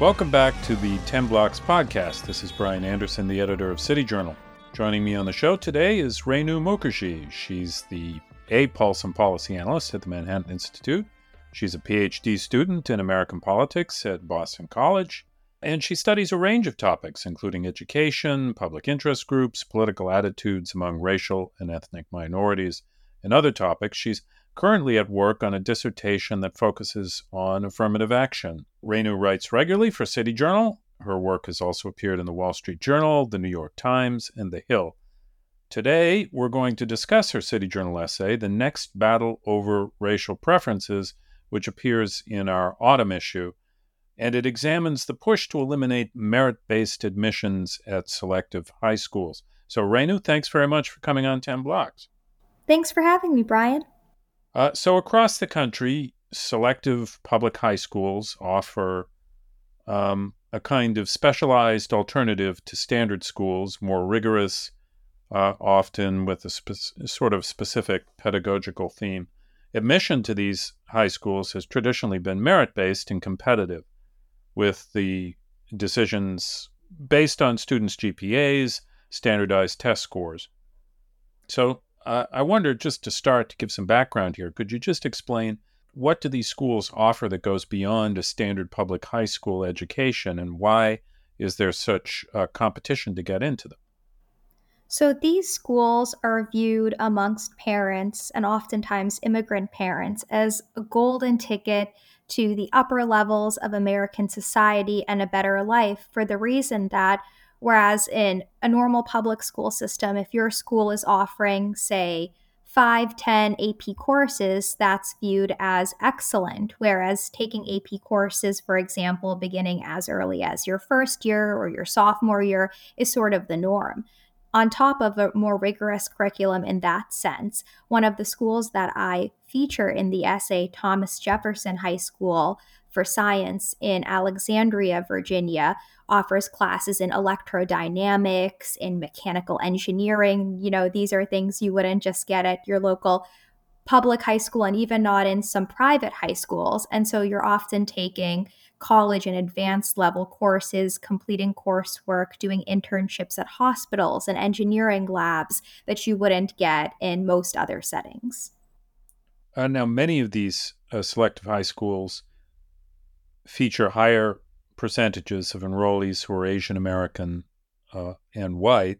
Welcome back to the 10 Blocks podcast. This is Brian Anderson, the editor of City Journal. Joining me on the show today is Renu Mukherjee. She's the A. Paulson Policy Analyst at the Manhattan Institute. She's a PhD student in American politics at Boston College, and she studies a range of topics, including education, public interest groups, political attitudes among racial and ethnic minorities, and other topics. She's currently at work on a dissertation that focuses on affirmative action. Renu writes regularly for City Journal. Her work has also appeared in the Wall Street Journal, the New York Times, and The Hill. Today, we're going to discuss her City Journal essay, The Next Battle Over Racial Preferences, which appears in our autumn issue. And it examines the push to eliminate merit based admissions at selective high schools. So, Renu, thanks very much for coming on 10 Blocks. Thanks for having me, Brian. Uh, so, across the country, selective public high schools offer um, a kind of specialized alternative to standard schools, more rigorous, uh, often with a spe- sort of specific pedagogical theme. Admission to these high schools has traditionally been merit based and competitive, with the decisions based on students' GPAs, standardized test scores. So, uh, I wonder, just to start, to give some background here, could you just explain what do these schools offer that goes beyond a standard public high school education, and why is there such uh, competition to get into them? So, these schools are viewed amongst parents and oftentimes immigrant parents as a golden ticket to the upper levels of American society and a better life for the reason that Whereas in a normal public school system, if your school is offering, say, 5, 10 AP courses, that's viewed as excellent. Whereas taking AP courses, for example, beginning as early as your first year or your sophomore year, is sort of the norm. On top of a more rigorous curriculum in that sense, one of the schools that I feature in the essay, Thomas Jefferson High School for Science in Alexandria, Virginia, offers classes in electrodynamics, in mechanical engineering. You know, these are things you wouldn't just get at your local public high school and even not in some private high schools. And so you're often taking college and advanced level courses, completing coursework, doing internships at hospitals and engineering labs that you wouldn't get in most other settings. Uh, now, many of these uh, selective high schools feature higher percentages of enrollees who are Asian American uh, and white,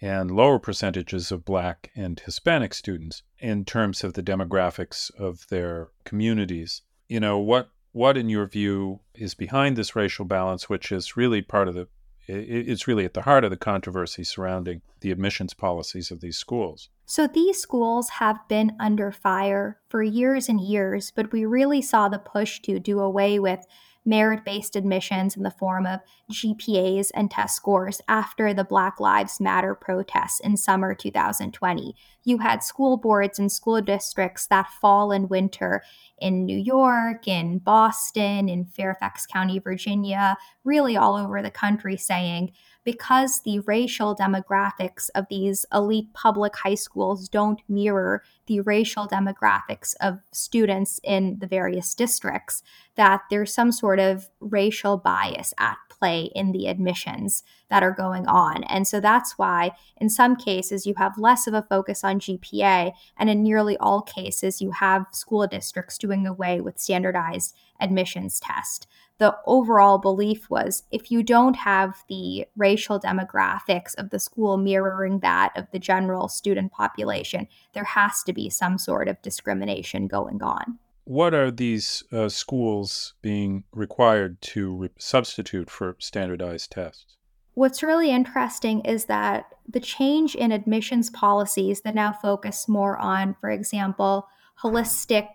and lower percentages of Black and Hispanic students in terms of the demographics of their communities. You know, what, what in your view is behind this racial balance, which is really part of the, it's really at the heart of the controversy surrounding the admissions policies of these schools? So these schools have been under fire for years and years, but we really saw the push to do away with merit based admissions in the form of GPAs and test scores after the Black Lives Matter protests in summer 2020. You had school boards and school districts that fall and winter in New York, in Boston, in Fairfax County, Virginia, really all over the country saying, because the racial demographics of these elite public high schools don't mirror the racial demographics of students in the various districts, that there's some sort of racial bias at play in the admissions that are going on. And so that's why, in some cases, you have less of a focus on GPA, and in nearly all cases, you have school districts doing away with standardized admissions test the overall belief was if you don't have the racial demographics of the school mirroring that of the general student population, there has to be some sort of discrimination going on. What are these uh, schools being required to re- substitute for standardized tests? What's really interesting is that the change in admissions policies that now focus more on, for example, holistic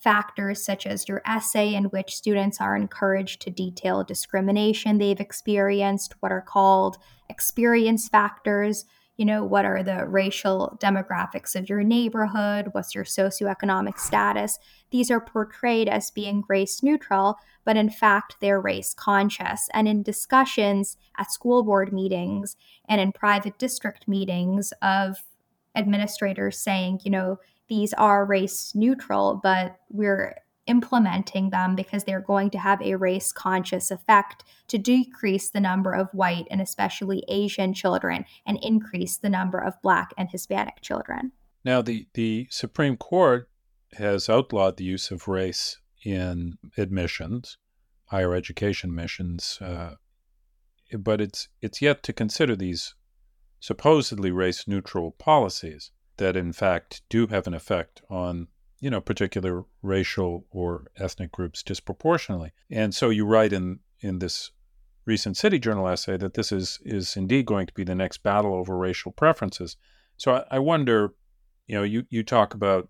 factors such as your essay, in which students are encouraged to detail discrimination they've experienced, what are called experience factors. You know, what are the racial demographics of your neighborhood? What's your socioeconomic status? These are portrayed as being race neutral, but in fact, they're race conscious. And in discussions at school board meetings and in private district meetings of administrators saying, you know, these are race neutral, but we're implementing them because they're going to have a race conscious effect to decrease the number of white and especially Asian children and increase the number of black and Hispanic children. Now, the, the Supreme Court has outlawed the use of race in admissions, higher education missions, uh, but it's it's yet to consider these supposedly race neutral policies that in fact do have an effect on you know particular racial or ethnic groups disproportionately. And so you write in in this recent city journal essay that this is is indeed going to be the next battle over racial preferences. So i, I wonder you know you you talk about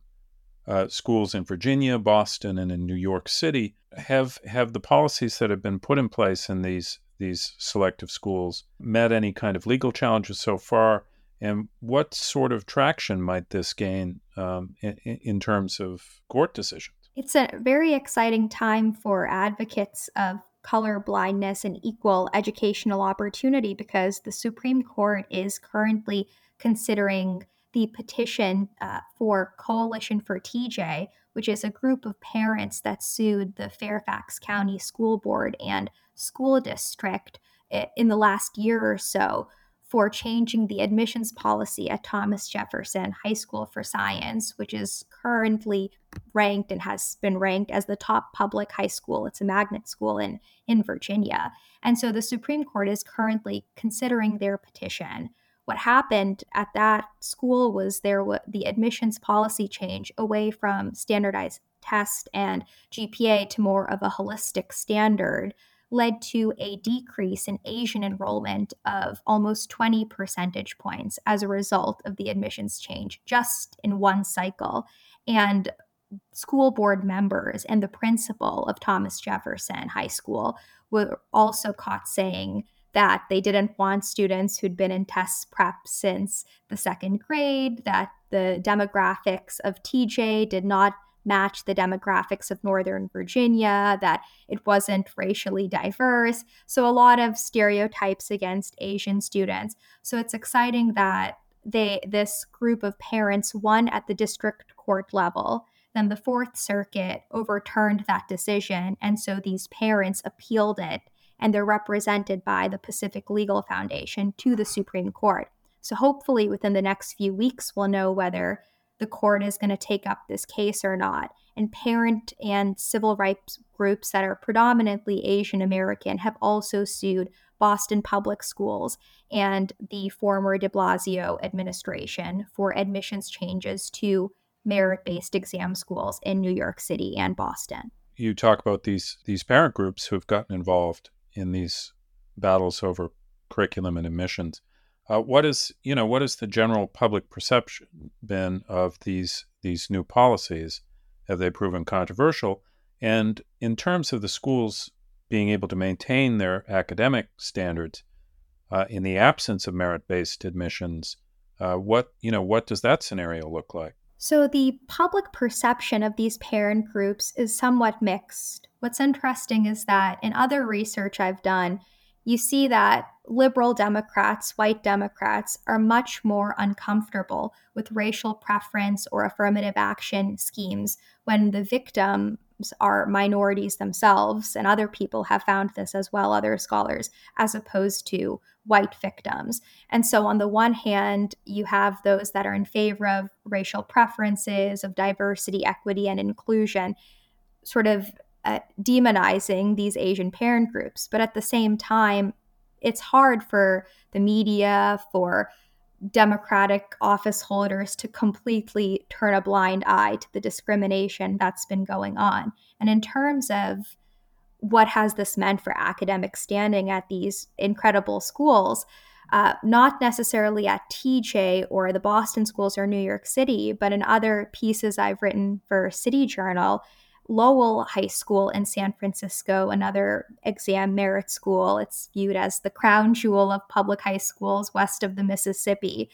uh, schools in Virginia, Boston, and in New York City. Have have the policies that have been put in place in these these selective schools met any kind of legal challenges so far? And what sort of traction might this gain um, in, in terms of court decisions? It's a very exciting time for advocates of color blindness and equal educational opportunity because the Supreme Court is currently considering the petition uh, for Coalition for TJ, which is a group of parents that sued the Fairfax County School Board and School District eh, in the last year or so for changing the admissions policy at Thomas Jefferson High School for Science, which is currently ranked and has been ranked as the top public high school. It's a magnet school in, in Virginia. And so the Supreme Court is currently considering their petition what happened at that school was there was the admissions policy change away from standardized test and GPA to more of a holistic standard led to a decrease in Asian enrollment of almost 20 percentage points as a result of the admissions change just in one cycle. And school board members and the principal of Thomas Jefferson High School were also caught saying that they didn't want students who'd been in test prep since the second grade, that the demographics of TJ did not match the demographics of Northern Virginia, that it wasn't racially diverse. So, a lot of stereotypes against Asian students. So, it's exciting that they this group of parents won at the district court level then the fourth circuit overturned that decision and so these parents appealed it and they're represented by the Pacific Legal Foundation to the Supreme Court. So hopefully within the next few weeks, we'll know whether the court is going to take up this case or not. And parent and civil rights groups that are predominantly Asian American have also sued Boston Public Schools and the former de Blasio administration for admissions changes to merit based exam schools in New York City and Boston. You talk about these these parent groups who have gotten involved in these battles over curriculum and admissions. Uh, what is you know what is the general public perception been of these these new policies? Have they proven controversial? And in terms of the schools being able to maintain their academic standards uh, in the absence of merit-based admissions, uh, what you know what does that scenario look like? So the public perception of these parent groups is somewhat mixed. What's interesting is that in other research I've done, you see that liberal Democrats, white Democrats, are much more uncomfortable with racial preference or affirmative action schemes when the victims are minorities themselves. And other people have found this as well, other scholars, as opposed to white victims. And so, on the one hand, you have those that are in favor of racial preferences, of diversity, equity, and inclusion, sort of uh, demonizing these Asian parent groups. But at the same time, it's hard for the media, for Democratic office holders to completely turn a blind eye to the discrimination that's been going on. And in terms of what has this meant for academic standing at these incredible schools, uh, not necessarily at TJ or the Boston schools or New York City, but in other pieces I've written for City Journal, Lowell High School in San Francisco, another exam merit school. It's viewed as the crown jewel of public high schools west of the Mississippi.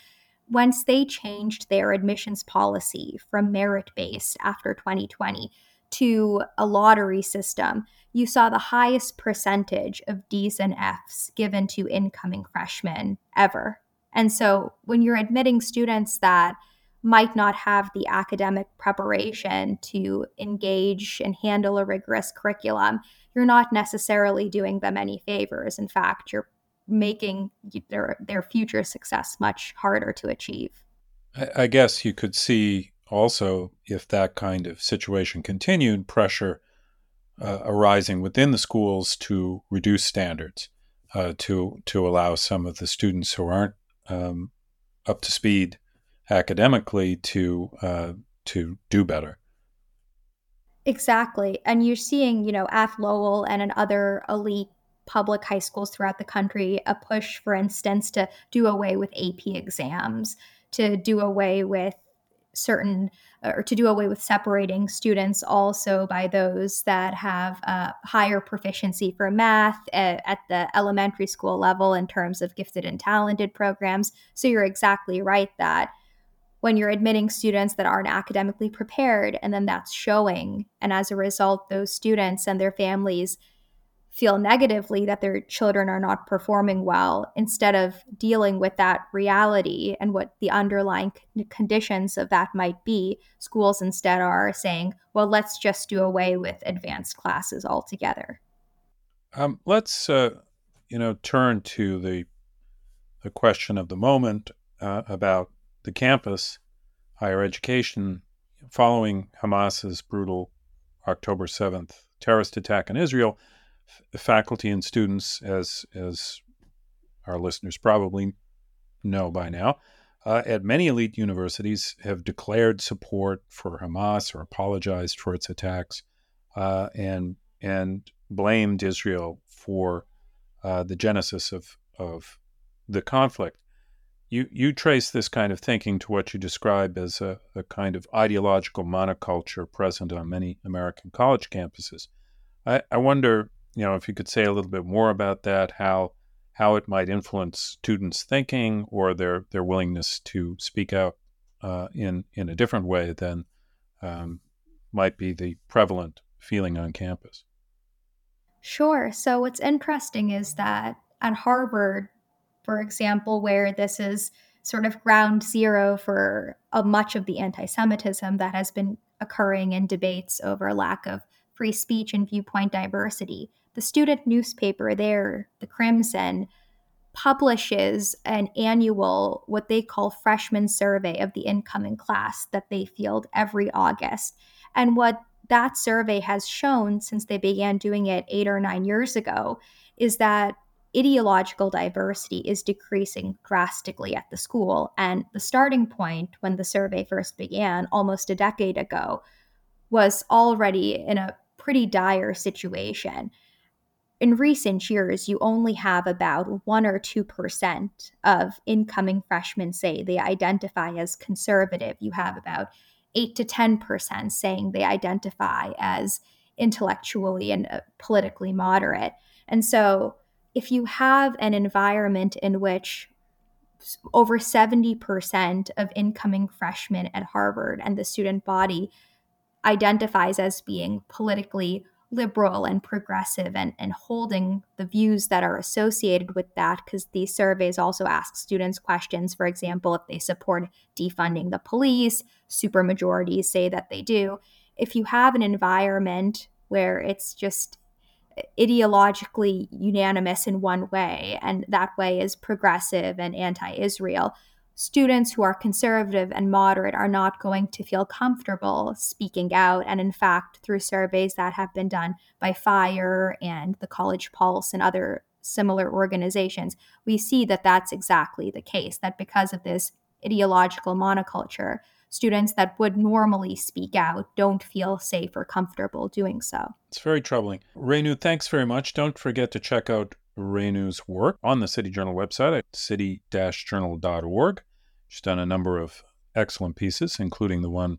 Once they changed their admissions policy from merit based after 2020 to a lottery system, you saw the highest percentage of D's and F's given to incoming freshmen ever. And so when you're admitting students that might not have the academic preparation to engage and handle a rigorous curriculum, you're not necessarily doing them any favors. In fact, you're making their their future success much harder to achieve. I guess you could see also if that kind of situation continued, pressure uh, arising within the schools to reduce standards, uh, to to allow some of the students who aren't um, up to speed academically to uh, to do better. Exactly, and you're seeing, you know, at Lowell and in other elite public high schools throughout the country a push, for instance, to do away with AP exams, to do away with certain or to do away with separating students also by those that have uh, higher proficiency for math at, at, the elementary school level in terms of gifted and talented programs. So you're exactly right that when you're admitting students that aren't academically prepared, and then that's showing, and as a result, those students and their families feel negatively that their children are not performing well instead of dealing with that reality and what the underlying conditions of that might be. Schools instead are saying well let's just do away with advanced classes altogether. Um, let's uh, you know turn to the the question of the moment uh, about the campus higher education following hamas's brutal october 7th terrorist attack in israel faculty and students, as as our listeners probably know by now, uh, at many elite universities have declared support for Hamas or apologized for its attacks, uh, and and blamed Israel for uh, the genesis of of the conflict. You you trace this kind of thinking to what you describe as a, a kind of ideological monoculture present on many American college campuses. I, I wonder you know, if you could say a little bit more about that, how how it might influence students' thinking or their their willingness to speak out uh, in in a different way than um, might be the prevalent feeling on campus. Sure. So what's interesting is that at Harvard, for example, where this is sort of ground zero for uh, much of the anti-Semitism that has been occurring in debates over lack of free speech and viewpoint diversity the student newspaper there, the Crimson, publishes an annual, what they call freshman survey of the incoming class that they field every August. And what that survey has shown since they began doing it eight or nine years ago is that ideological diversity is decreasing drastically at the school. And the starting point when the survey first began, almost a decade ago, was already in a pretty dire situation in recent years, you only have about 1 or 2% of incoming freshmen say they identify as conservative. You have about 8 to 10% saying they identify as intellectually and uh, politically moderate. And so, if you have an environment in which over 70% of incoming freshmen at Harvard and the student body identifies as being politically liberal and progressive and, and holding the views that are associated with that because these surveys also ask students questions for example if they support defunding the police supermajorities say that they do. If you have an environment where it's just ideologically unanimous in one way and that way is progressive and anti-israel students who are conservative and moderate are not going to feel comfortable speaking out. And in fact, through surveys that have been done by FIRE and the College Pulse and other similar organizations, we see that that's exactly the case, that because of this ideological monoculture, students that would normally speak out don't feel safe or comfortable doing so. It's very troubling. Renu, thanks very much. Don't forget to check out Renu's work on the City Journal website at city-journal.org. She's done a number of excellent pieces, including the one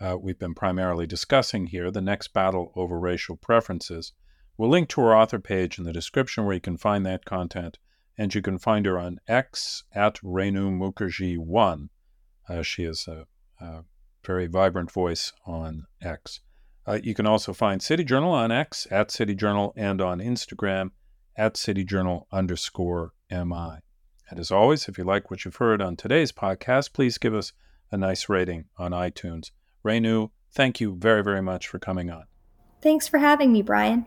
uh, we've been primarily discussing here, The Next Battle Over Racial Preferences. We'll link to her author page in the description where you can find that content, and you can find her on X at Renu Mukherjee1. Uh, she is a, a, very vibrant voice on X. Uh, you can also find City Journal on X, at City Journal, and on Instagram at cityjournal underscore MI. And as always, if you like what you've heard on today's podcast, please give us a nice rating on iTunes. Renu, thank you very, very much for coming on. Thanks for having me, Brian.